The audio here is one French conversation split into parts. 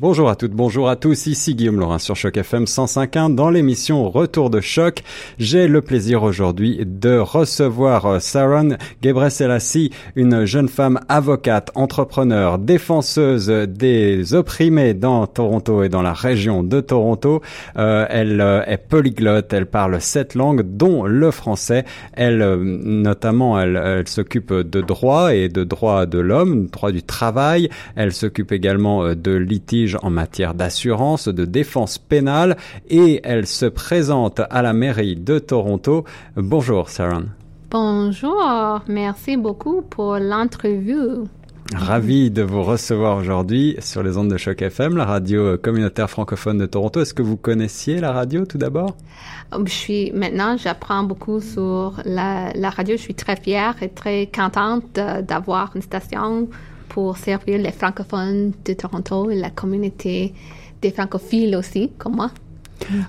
Bonjour à toutes, bonjour à tous, ici Guillaume Laurin sur Choc FM 105.1 dans l'émission Retour de Choc. J'ai le plaisir aujourd'hui de recevoir euh, Saron Gebreselassie, une jeune femme avocate, entrepreneur, défenseuse des opprimés dans Toronto et dans la région de Toronto. Euh, elle euh, est polyglotte, elle parle sept langues dont le français. Elle notamment elle, elle s'occupe de droit et de droit de l'homme, droit du travail. Elle s'occupe également de litige en matière d'assurance, de défense pénale et elle se présente à la mairie de Toronto. Bonjour Sharon. Bonjour, merci beaucoup pour l'entrevue. Ravi de vous recevoir aujourd'hui sur les ondes de Choc FM, la radio communautaire francophone de Toronto. Est-ce que vous connaissiez la radio tout d'abord? Je suis maintenant, j'apprends beaucoup sur la, la, radio. Je suis très fière et très contente d'avoir une station pour servir les francophones de Toronto et la communauté des francophiles aussi, comme moi.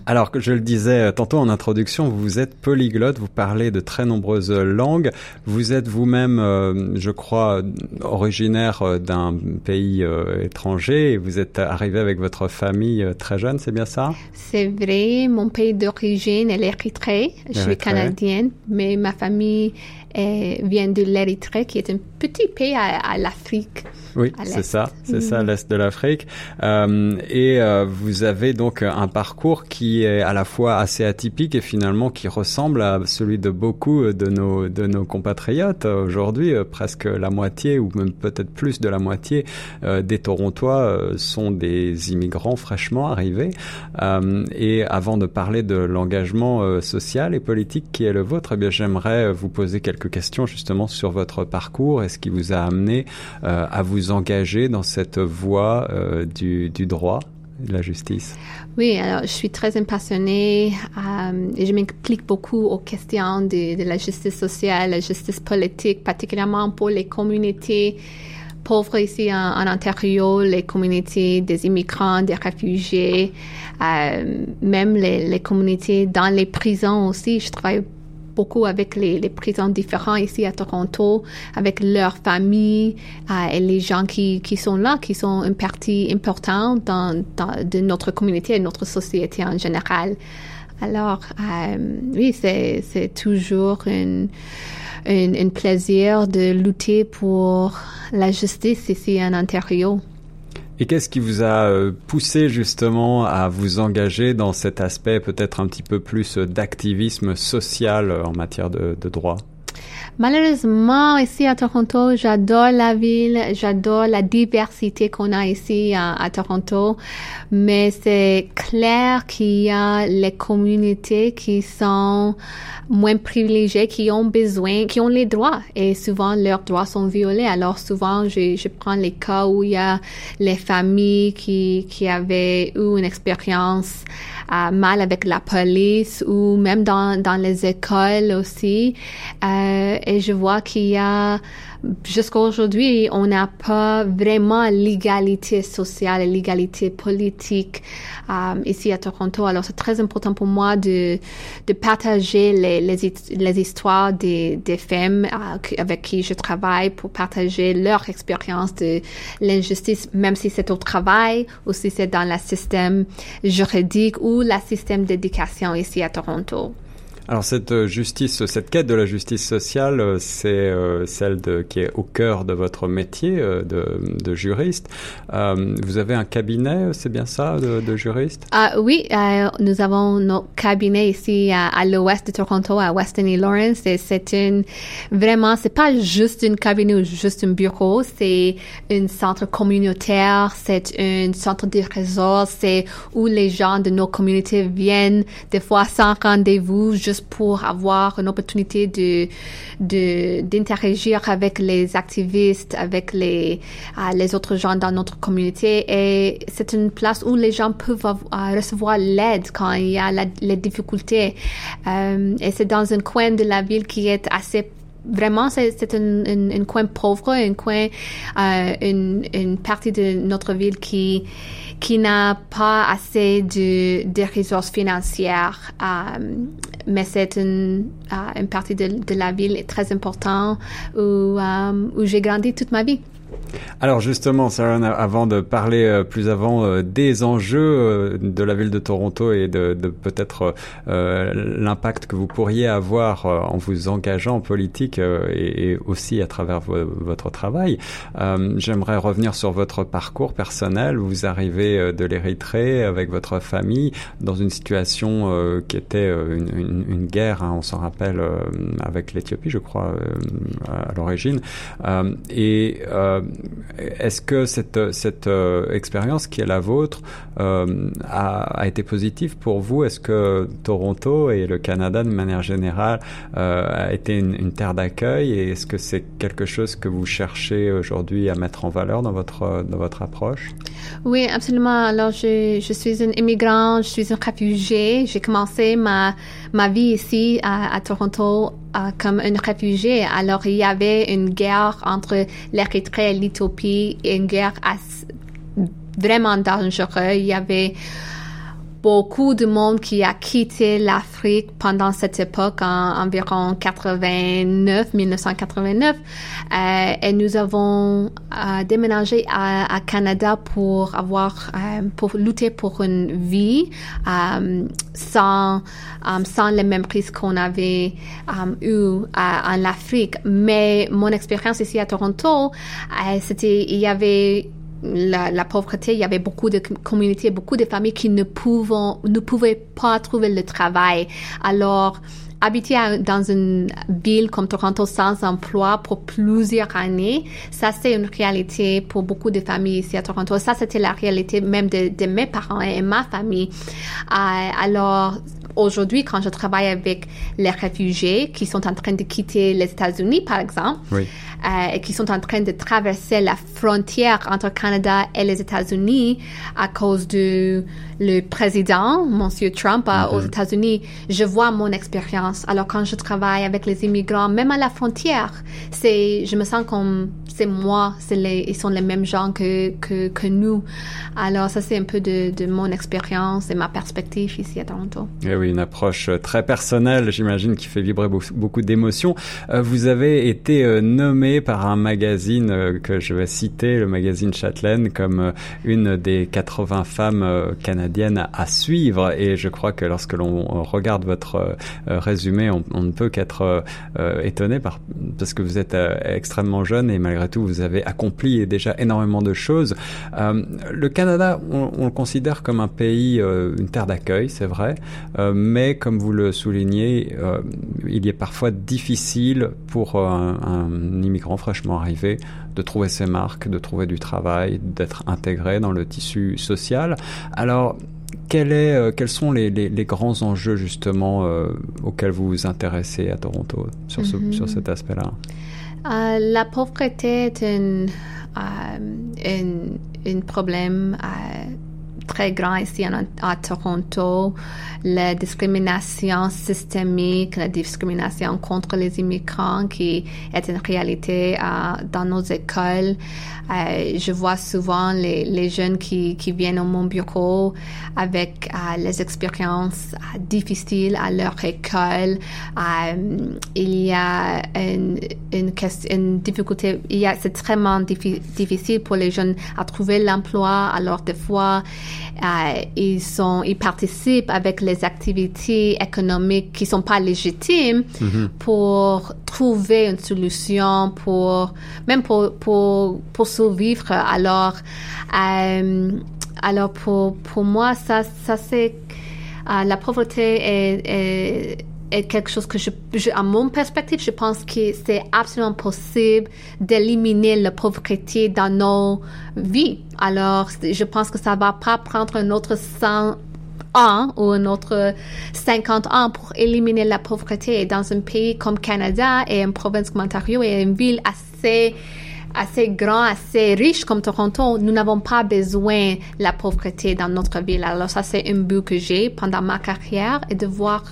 Alors que je le disais euh, tantôt en introduction, vous êtes polyglotte, vous parlez de très nombreuses langues. Vous êtes vous-même, euh, je crois, originaire euh, d'un pays étranger et vous êtes arrivé avec votre famille très jeune, c'est bien ça? C'est vrai, mon pays d'origine est l'Érythrée. Je suis canadienne, mais ma famille vient de l'Érythrée, qui est un petit pays à, l'Afrique. Oui, c'est ça, c'est ça, mm. l'Est de l'Afrique. Euh, et euh, vous avez donc un parcours qui est à la fois assez atypique et finalement qui ressemble à celui de beaucoup de nos, de nos compatriotes. Aujourd'hui, euh, presque la moitié, ou même peut-être plus de la moitié des Torontois sont des immigrants fraîchement arrivés. et avant de parler de l'engagement social et politique qui est le vôtre, eh bien j'aimerais vous poser quelques quelques questions justement sur votre parcours et ce qui vous a amené euh, à vous engager dans cette voie euh, du, du droit de la justice? Oui, alors je suis très passionnée euh, et je m'implique beaucoup aux questions de, la justice sociale, la justice politique, particulièrement pour les communautés pauvres ici en, Ontario, les communautés des immigrants, des réfugiés, euh, même les, les communautés dans les prisons aussi. Je travaille beaucoup avec les, les, différents ici à Toronto, avec leurs familles euh, et les gens qui, sont là, qui sont une partie importante de notre communauté et notre société en général. Alors, euh, oui, c'est toujours un plaisir de lutter pour la justice ici en Ontario. Et qu'est-ce qui vous a euh, poussé justement à vous engager dans cet aspect peut-être un petit peu plus d'activisme social en matière de droit? Malheureusement, ici à Toronto, j'adore la ville, j'adore la diversité qu'on a ici à, Toronto, mais c'est clair qu'il y a les communautés qui sont moins privilégiées, qui ont besoin, qui ont les droits, et souvent leurs droits sont violés. Alors souvent, je, je prends les cas où il y a les familles qui, qui avaient eu une expérience euh, mal avec la police ou même dans, dans les écoles aussi. Euh, et je vois qu'il y a jusqu'à aujourd'hui, on n'a pas vraiment l'égalité sociale et l'égalité politique euh, ici à Toronto. Alors, c'est très important pour moi de, de partager les, les, les histoires des, des femmes euh, avec qui je travaille pour partager leur expérience de l'injustice, même si c'est au travail ou si c'est dans le système juridique ou le système d'éducation ici à Toronto. Alors cette euh, justice, cette quête de la justice sociale, euh, c'est euh, celle de, qui est au cœur de votre métier de, de juriste. vous avez un cabinet, c'est bien ça, de, de juriste? Ah, Oui, nous avons notre cabinet ici à, l'ouest de Toronto, à Weston et Lawrence. Et c'est une vraiment, c'est pas juste un cabinet ou juste un bureau, c'est un centre communautaire, c'est un centre de ressources, c'est où les gens de nos communautés viennent des fois sans rendez-vous juste pour avoir une opportunité de d'interagir avec les activistes, avec les euh, les autres gens dans notre communauté. Et c'est une place où les gens peuvent euh, recevoir l'aide quand il y a les difficultés. Euh, et c'est dans un coin de la ville qui est assez vraiment, c'est un, coin pauvre, un coin, une, une partie de notre ville qui qui n'a pas assez de, de ressources financières. Euh, mais c'est une, euh, une partie de, de, la ville très importante où, euh, où j'ai grandi toute ma vie. Alors justement, Sarah, avant de parler euh, plus avant euh, des enjeux euh, de la ville de Toronto et de, de peut-être l'impact que vous pourriez avoir en vous engageant en politique et, aussi à travers votre travail, j'aimerais revenir sur votre parcours personnel. Vous arrivez de l'Érythrée avec votre famille dans une situation qui était une, une, une guerre, hein, on s'en rappelle, avec l'Éthiopie, je crois, à l'origine. et est-ce que cette, cette euh, expérience qui est la vôtre euh, a, été positive pour vous? Est-ce que Toronto et le Canada de manière générale euh, a été une, une terre d'accueil? Et est-ce que c'est quelque chose que vous cherchez aujourd'hui à mettre en valeur dans votre, dans votre approche? Oui, absolument. Alors, je, je suis une immigrante, je suis un réfugié. J'ai commencé ma, ma vie ici à Toronto comme une réfugié. Alors, il y avait une guerre entre l'Érythrée et l'Éthiopie, une guerre vraiment dangereuse. Il y avait beaucoup de monde qui a quitté l'Afrique pendant cette époque, en environ 89, 1989. Euh, et nous avons euh, déménagé à, à, Canada pour avoir, euh, pour lutter pour une vie euh, sans, euh, sans les mêmes risques qu'on avait euh, eu en Afrique. Mais mon expérience ici à Toronto, c'était, il y avait la, la, pauvreté, il y avait beaucoup de communautés, beaucoup de familles qui ne, ne pouvaient pas trouver le travail. Alors, habiter dans une ville comme Toronto sans emploi pour plusieurs années, ça c'est une réalité pour beaucoup de familles ici à Toronto. Ça c'était la réalité même de, de, mes parents et ma famille. Euh, alors aujourd'hui, quand je travaille avec les réfugiés qui sont en train de quitter les États-Unis, par exemple, oui. Euh, et qui sont en train de traverser la frontière entre Canada et les États-Unis à cause de le président, Monsieur Trump, mm -hmm. aux États-Unis, je vois mon expérience. Alors quand je travaille avec les immigrants, même à la frontière, c'est, je me sens comme c'est moi, c'est les, ils sont les mêmes gens que, que, que nous. Alors ça c'est un peu de, de mon expérience et ma perspective ici à Toronto. Et oui, une approche très personnelle, j'imagine, qui fait vibrer beaucoup d'émotions. Euh, vous avez été euh, par un magazine euh, que je vais citer, le magazine Chatelaine, comme une des 80 femmes canadiennes à suivre. Et je crois que lorsque l'on regarde votre résumé, on, ne peut qu'être étonné par, parce que vous êtes extrêmement jeune et malgré tout, vous avez accompli déjà énormément de choses. le Canada, on, le considère comme un pays, une terre d'accueil, c'est vrai mais comme vous le soulignez, euh, il est parfois difficile pour un, immigrant fraîchement arrivé de trouver ses marques, de trouver du travail, d'être intégré dans le tissu social. Alors, quel est, euh, quels sont les, les, les, grands enjeux justement euh, auxquels vous vous intéressez à Toronto sur, ce, mm -hmm. sur cet aspect-là? Euh, La pauvreté est un, un problème très grand ici à, Toronto, la discrimination systémique, la discrimination contre les immigrants qui est une réalité euh, dans nos écoles. Euh, je vois souvent les, jeunes qui, viennent au mon bureau avec euh, les expériences difficiles à leur école. Il y a une, difficulté, il c'est extrêmement difficile pour les jeunes à trouver l'emploi. Alors des fois, euh, ils sont, ils participent avec les activités économiques qui sont pas légitimes mm -hmm. pour trouver une solution, pour même pour pour pour survivre. Alors, euh, alors pour pour moi ça ça c'est euh, la pauvreté est, est est quelque chose que je, à mon perspective, je pense que c'est absolument possible d'éliminer la pauvreté dans nos vies. Alors, je pense que ça va pas prendre un autre 100 ans ou un autre 50 ans pour éliminer la pauvreté dans un pays comme Canada et une province comme Ontario et une ville assez assez grand, assez riche comme Toronto, nous n'avons pas besoin de la pauvreté dans notre ville. Alors ça, c'est un but que j'ai pendant ma carrière et de voir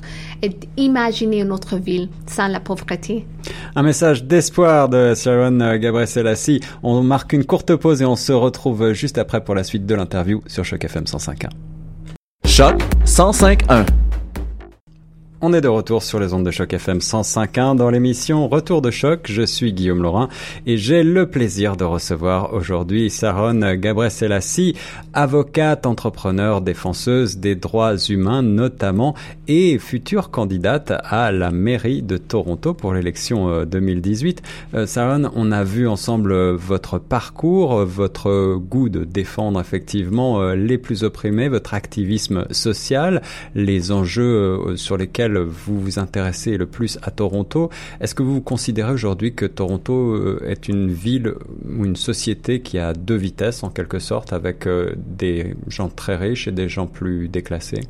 et d'imaginer notre ville sans la pauvreté. Un message d'espoir de Sharon Gabriel Selassie. On marque une courte pause et on se retrouve juste après pour la suite de l'interview sur Choc FM 105.1. Choc 105.1 on est de retour sur les ondes de choc FM 105.1 dans l'émission Retour de choc. Je suis Guillaume Laurin et j'ai le plaisir de recevoir aujourd'hui Saron Gabré-Selassie, avocate, entrepreneur, défenseuse des droits humains notamment et future candidate à la mairie de Toronto pour l'élection 2018. Euh, euh, Saron, on a vu ensemble votre parcours, votre goût de défendre effectivement euh, les plus opprimés, votre activisme social, les enjeux sur lesquels vous vous intéressez le plus à Toronto. Est-ce que vous considérez aujourd'hui que Toronto euh, est une ville ou une société qui a deux vitesses en quelque sorte, avec euh, des gens très riches et des gens plus déclassés?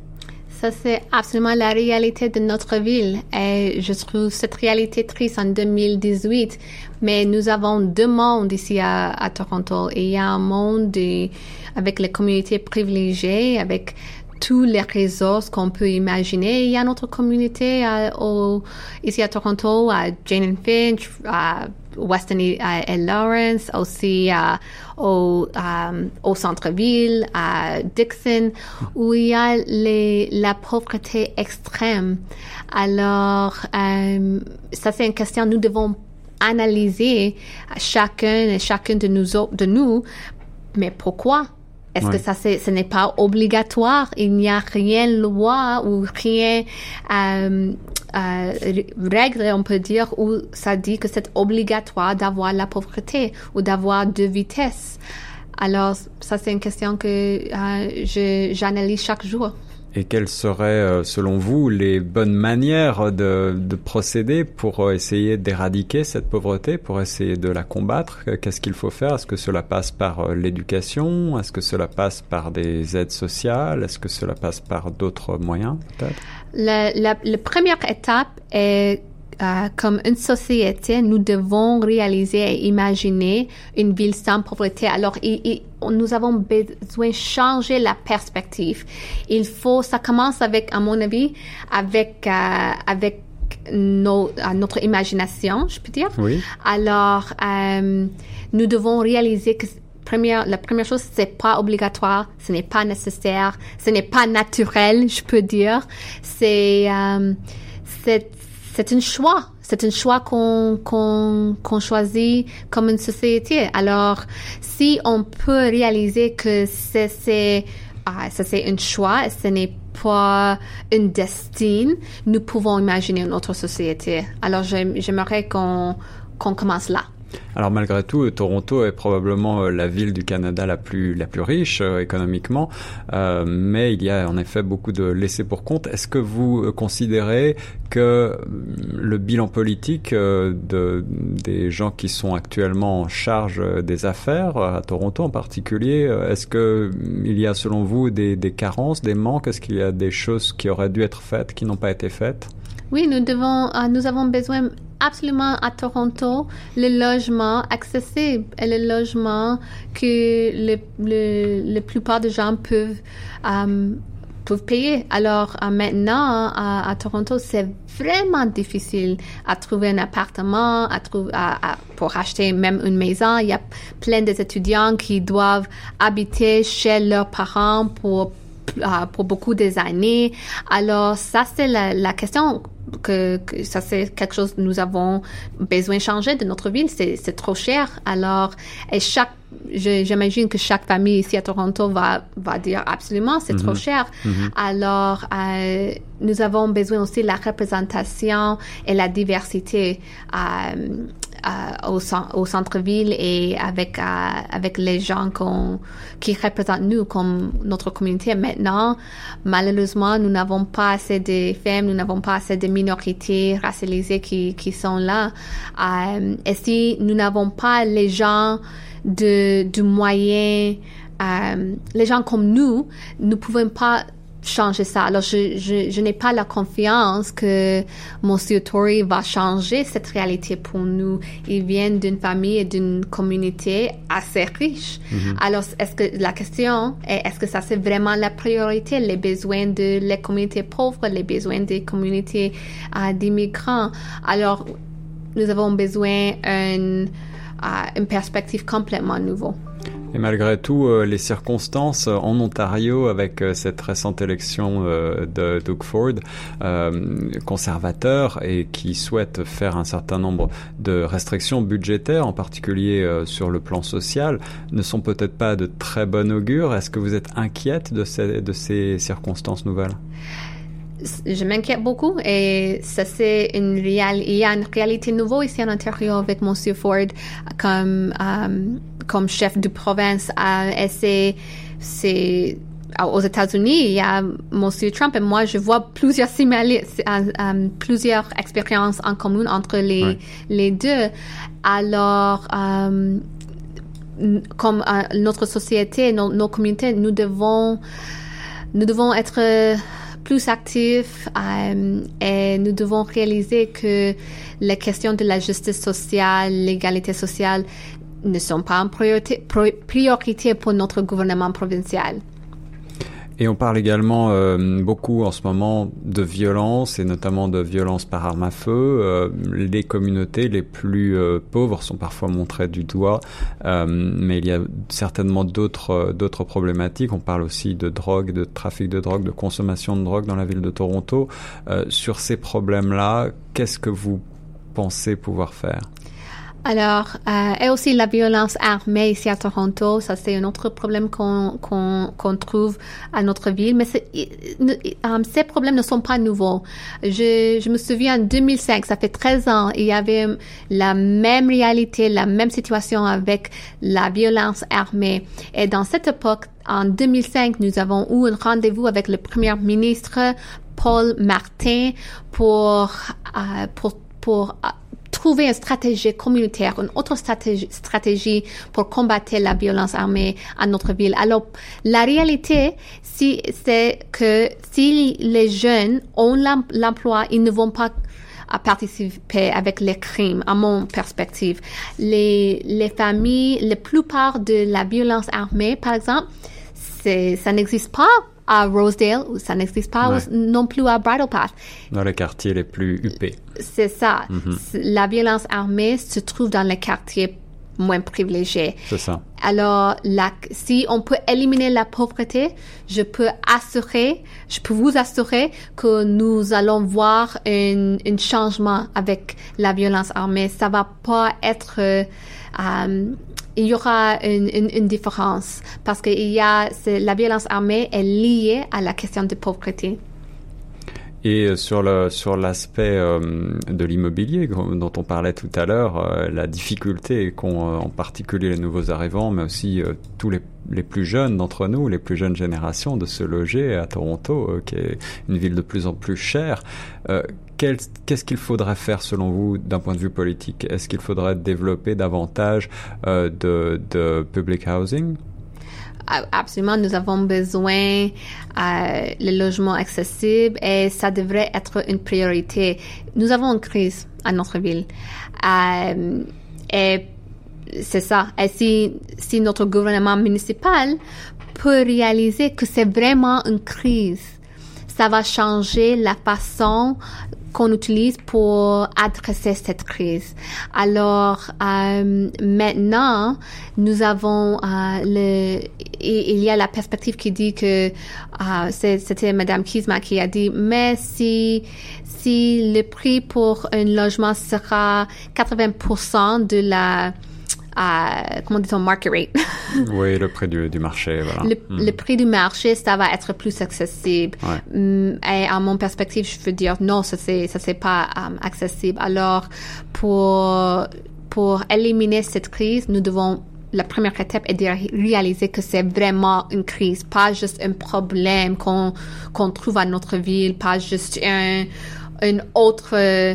Ça, c'est absolument la réalité de notre ville. Et je trouve cette réalité triste en 2018. Mais nous avons deux mondes ici à, Toronto. Et il y a un monde avec les communautés privilégiées, avec tous les réseaux qu'on peut imaginer. Il y a notre communauté au, ici à Toronto, à Jane and Finch, à Weston et, Lawrence, aussi au, au centre-ville, à Dixon, où il y a les, la pauvreté extrême. Alors, euh, ça c'est une question, nous devons analyser chacun et chacun de nous, de nous, mais pourquoi? Est-ce que ça, ce n'est pas obligatoire? Il n'y a rien loi ou rien euh, euh, règle, on peut dire, où ça dit que c'est obligatoire d'avoir la pauvreté ou d'avoir deux vitesses. Alors, ça, c'est une question que euh, j'analyse chaque jour. Et quelles seraient, euh, selon vous, les bonnes manières de, de procéder pour euh, essayer d'éradiquer cette pauvreté, pour essayer de la combattre? Qu'est-ce qu'il faut faire? Est-ce que cela passe par euh, l'éducation? Est-ce que cela passe par des aides sociales? Est-ce que cela passe par d'autres moyens, peut-être? La, première étape est comme une société, nous devons réaliser et imaginer une ville sans pauvreté. Alors, nous avons besoin de changer la perspective. Il faut, ça commence avec, à mon avis, avec, euh, avec nos, notre imagination, je peux dire. Oui. Alors, euh, nous devons réaliser que Première, la première chose, c'est pas obligatoire, ce n'est pas nécessaire, ce n'est pas naturel, je peux dire. C'est, euh, c'est c'est un choix. C'est un choix qu'on qu'on choisit comme une société. Alors, si on peut réaliser que c'est ah, ça c'est un choix, ce n'est pas une destinée, nous pouvons imaginer une autre société. Alors, j'aimerais qu'on qu'on commence là. Alors malgré tout, Toronto est probablement euh, la ville du Canada la plus la plus riche euh, économiquement, euh, mais il y a en effet beaucoup de laissés pour compte. Est-ce que vous considérez que le bilan politique de des gens qui sont actuellement en charge des affaires à Toronto en particulier, est-ce que il y a selon vous des carences, des manques? Est-ce qu'il y a des choses qui auraient dû être faites qui n'ont pas été faites? Oui, nous devons, nous avons besoin absolument à Toronto le logement accessible et le logement que le, le, la plupart des gens peuvent um, peuvent payer. Alors uh, maintenant à, Toronto c'est vraiment difficile à trouver un appartement, à trouver à, pour acheter même une maison. Il y a plein d'étudiants qui doivent habiter chez leurs parents pour pour beaucoup des années. Alors ça c'est la, la question que, ça c'est quelque chose que nous avons besoin de changer de notre ville. C'est trop cher. Alors, et chaque j'imagine que chaque famille ici à Toronto va, va dire absolument c'est trop mhm. cher. Mhm. Alors, euh, nous avons besoin aussi de la représentation et la diversité euh, euh, au, centre-ville et avec, avec les gens qui représentent nous comme notre communauté. Maintenant, malheureusement, nous n'avons pas assez de femmes, nous n'avons pas assez de minorités racialisées qui, qui sont là. et si nous n'avons pas les gens de, du moyen, euh, les gens comme nous, nous pouvons pas changer ça. Alors, je, je, je n'ai pas la confiance que Monsieur Tory va changer cette réalité pour nous. Il vient d'une famille et d'une communauté assez riche. Alors, est-ce que la question est, est-ce que ça c'est vraiment la priorité, les besoins de les communautés pauvres, les besoins des communautés euh, d'immigrants? Alors, nous avons besoin d'une une perspective complètement nouvelle. Et malgré tout, euh, les circonstances euh, en Ontario, avec euh, cette récente élection de Doug Ford, conservateur et qui souhaite faire un certain nombre de restrictions budgétaires, en particulier sur le plan social, ne sont peut-être pas de très bon augure. Est-ce que vous êtes inquiète de ces, de ces circonstances nouvelles? Je m'inquiète beaucoup et ça c'est une réalité, il y a une réalité nouvelle ici en Ontario avec Monsieur Ford comme comme chef de province. et c'est c'est aux États-Unis, il y a Monsieur Trump et moi, je vois plusieurs similarités, plusieurs expériences en commun entre les les deux. Alors comme notre société, nos, nos communautés, nous devons nous devons être plus actifs euh, et nous devons réaliser que les questions de la justice sociale, l'égalité sociale ne sont pas une priorité, priorité pour notre gouvernement provincial. Et on parle également euh, beaucoup en ce moment de violence et notamment de violence par arme à feu. Euh, les communautés les plus euh, pauvres sont parfois montrées du doigt, mais il y a certainement d'autres d'autres problématiques. On parle aussi de drogue, de trafic de drogue, de consommation de drogue dans la ville de Toronto. sur ces problèmes-là, qu'est-ce que vous pensez pouvoir faire? Alors, euh, et aussi la violence armée ici à Toronto, ça c'est un autre problème qu'on qu'on qu'on trouve à notre ville, mais euh, ces problèmes ne sont pas nouveaux. Je, je me souviens en 2005, ça fait 13 ans, il y avait la même réalité, la même situation avec la violence armée. Et dans cette époque, en 2005, nous avons eu un rendez-vous avec le premier ministre Paul Martin pour euh, pour pour trouver une stratégie communautaire, une autre stratégie, pour combattre la violence armée à notre ville. Alors, la réalité, si, c'est que si les jeunes ont l'emploi, ils ne vont pas participer avec les crimes, à mon perspective. Les, les familles, la plupart de la violence armée, par exemple, ça n'existe pas à Rosedale, ça n'existe pas non plus à Bridle Path. Dans les quartiers les plus huppés. C'est ça. Mhm. La violence armée se trouve dans les quartiers moins privilégiés. C'est ça. Alors, la, si on peut éliminer la pauvreté, je peux assurer, je peux vous assurer que nous allons voir un, un changement avec la violence armée. Ça va pas être euh, il y aura une, une, différence parce que il y a la violence armée est liée à la question de pauvreté. Et sur le sur l'aspect euh, de l'immobilier dont on parlait tout à l'heure, euh, la difficulté qu'ont euh, en particulier les nouveaux arrivants, mais aussi tous les, les plus jeunes d'entre nous, les plus jeunes générations, de se loger à Toronto, qui est une ville de plus en plus chère. Qu'est-ce qu'il faudrait faire selon vous d'un point de vue politique? Est-ce qu'il faudrait développer davantage euh, de, de public housing? Absolument, nous avons besoin euh, le logement accessible et ça devrait être une priorité. Nous avons une crise à notre ville euh, et c'est ça. Et si, si notre gouvernement municipal peut réaliser que c'est vraiment une crise, ça va changer la façon qu'on utilise pour adresser cette crise. Alors euh, maintenant, nous avons euh, le, il y a la perspective qui dit que euh, c'était Madame Kizma qui a dit, mais si si le prix pour un logement sera 80% de la comment dit-on, market rate. oui, le prix du, du marché, voilà. Le, hmm. prix du marché, ça va être plus accessible. Hmm, et à mon perspective, je veux dire, non, ça c'est, ça c'est pas um, accessible. Alors, pour, pour éliminer cette crise, nous devons la première étape est de réaliser que c'est vraiment une crise, pas juste un problème qu'on qu'on trouve à notre ville, pas juste un un autre euh,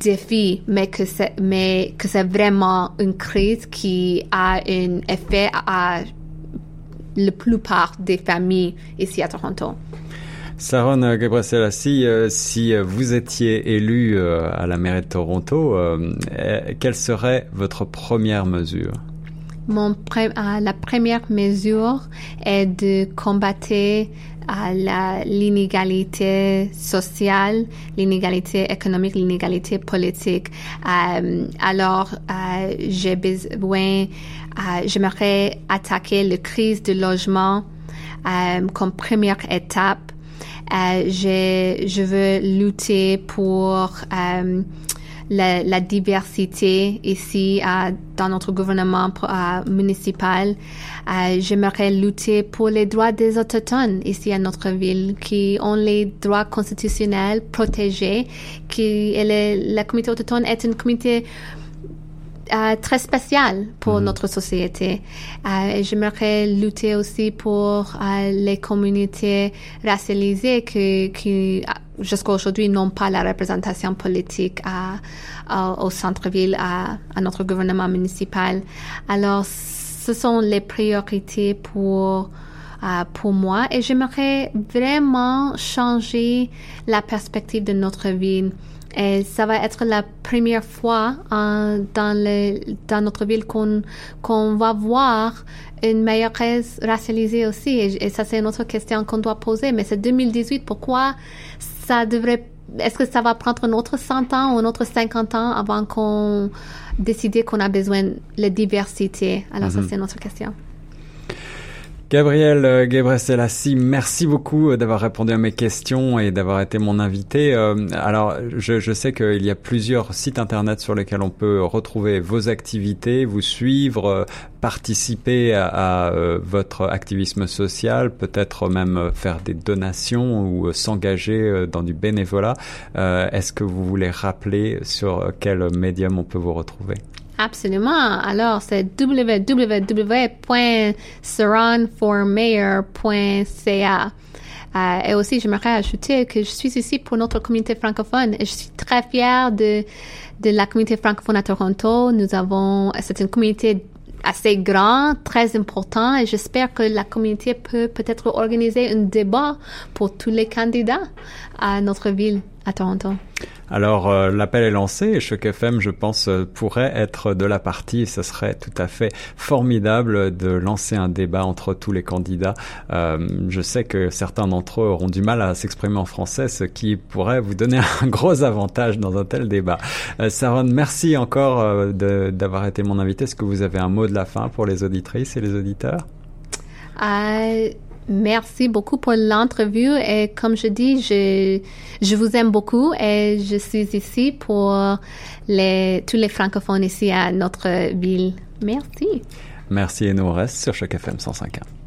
défi, mais que c'est mais que c'est vraiment une crise qui a un effet à la plupart des familles ici à Toronto. Saron Gebrselassie, euh, si vous étiez élu euh, à la mairie de Toronto, euh, quelle serait votre première mesure? Mon La première mesure est de combattre l'inégalité sociale, l'inégalité économique, l'inégalité politique. alors, j'ai besoin, j'aimerais attaquer la crise du logement comme première étape euh, je veux lutter pour euh, la, la, diversité ici euh, dans notre gouvernement municipal. Euh, J'aimerais lutter pour les droits des autochtones ici à notre ville, qui ont les droits constitutionnels protégés, qui et la communauté autochtone est une communauté euh, très spécial pour mhm. notre société. Euh, J'aimerais lutter aussi pour euh, les communautés racialisées qui, qui jusqu'à aujourd'hui n'ont pas la représentation politique à, au centre-ville, à, à, notre gouvernement municipal. Alors, ce sont les priorités pour euh, pour moi et j'aimerais vraiment changer la perspective de notre ville. Et ça va être la première fois euh, dans, le, dans notre ville qu'on va voir une meilleure racialisée aussi. Et, ça, c'est une autre question qu'on doit poser. Mais c'est 2018. Pourquoi ça devrait... Est-ce que ça va prendre un autre 100 ans ou un autre 50 ans avant qu'on décide qu'on a besoin de la diversité? Alors, ça, mhm. c'est une autre question. Gabriel euh, Gebreselassie, merci beaucoup euh, d'avoir répondu à mes questions et d'avoir été mon invité. Euh, alors, je, je sais qu'il y a plusieurs sites internet sur lesquels on peut retrouver vos activités, vous suivre, participer à, votre activisme social, peut-être même faire des donations ou s'engager dans du bénévolat. Est-ce que vous voulez rappeler sur quel médium on peut vous retrouver? Absolument. Alors, c'est www.seranformayor.ca. Euh, et aussi, j'aimerais ajouter que je suis ici pour notre communauté francophone et je suis très fière de, de la communauté francophone à Toronto. Nous avons, c'est une communauté assez grande, très importante et j'espère que la communauté peut peut-être organiser un débat pour tous les candidats à notre ville à Toronto. Alors euh, l'appel est lancé et Choc FM, je pense, euh, pourrait être de la partie. Ce serait tout à fait formidable de lancer un débat entre tous les candidats. Euh, je sais que certains d'entre eux auront du mal à s'exprimer en français, ce qui pourrait vous donner un gros avantage dans un tel débat. Euh, Saron, merci encore d'avoir été mon invité. Est-ce que vous avez un mot de la fin pour les auditrices et les auditeurs? Merci beaucoup pour l'entrevue et comme je dis, je, je vous aime beaucoup et je suis ici pour les, tous les francophones ici à notre ville. Merci. Merci et nous on sur Choc FM 105.1.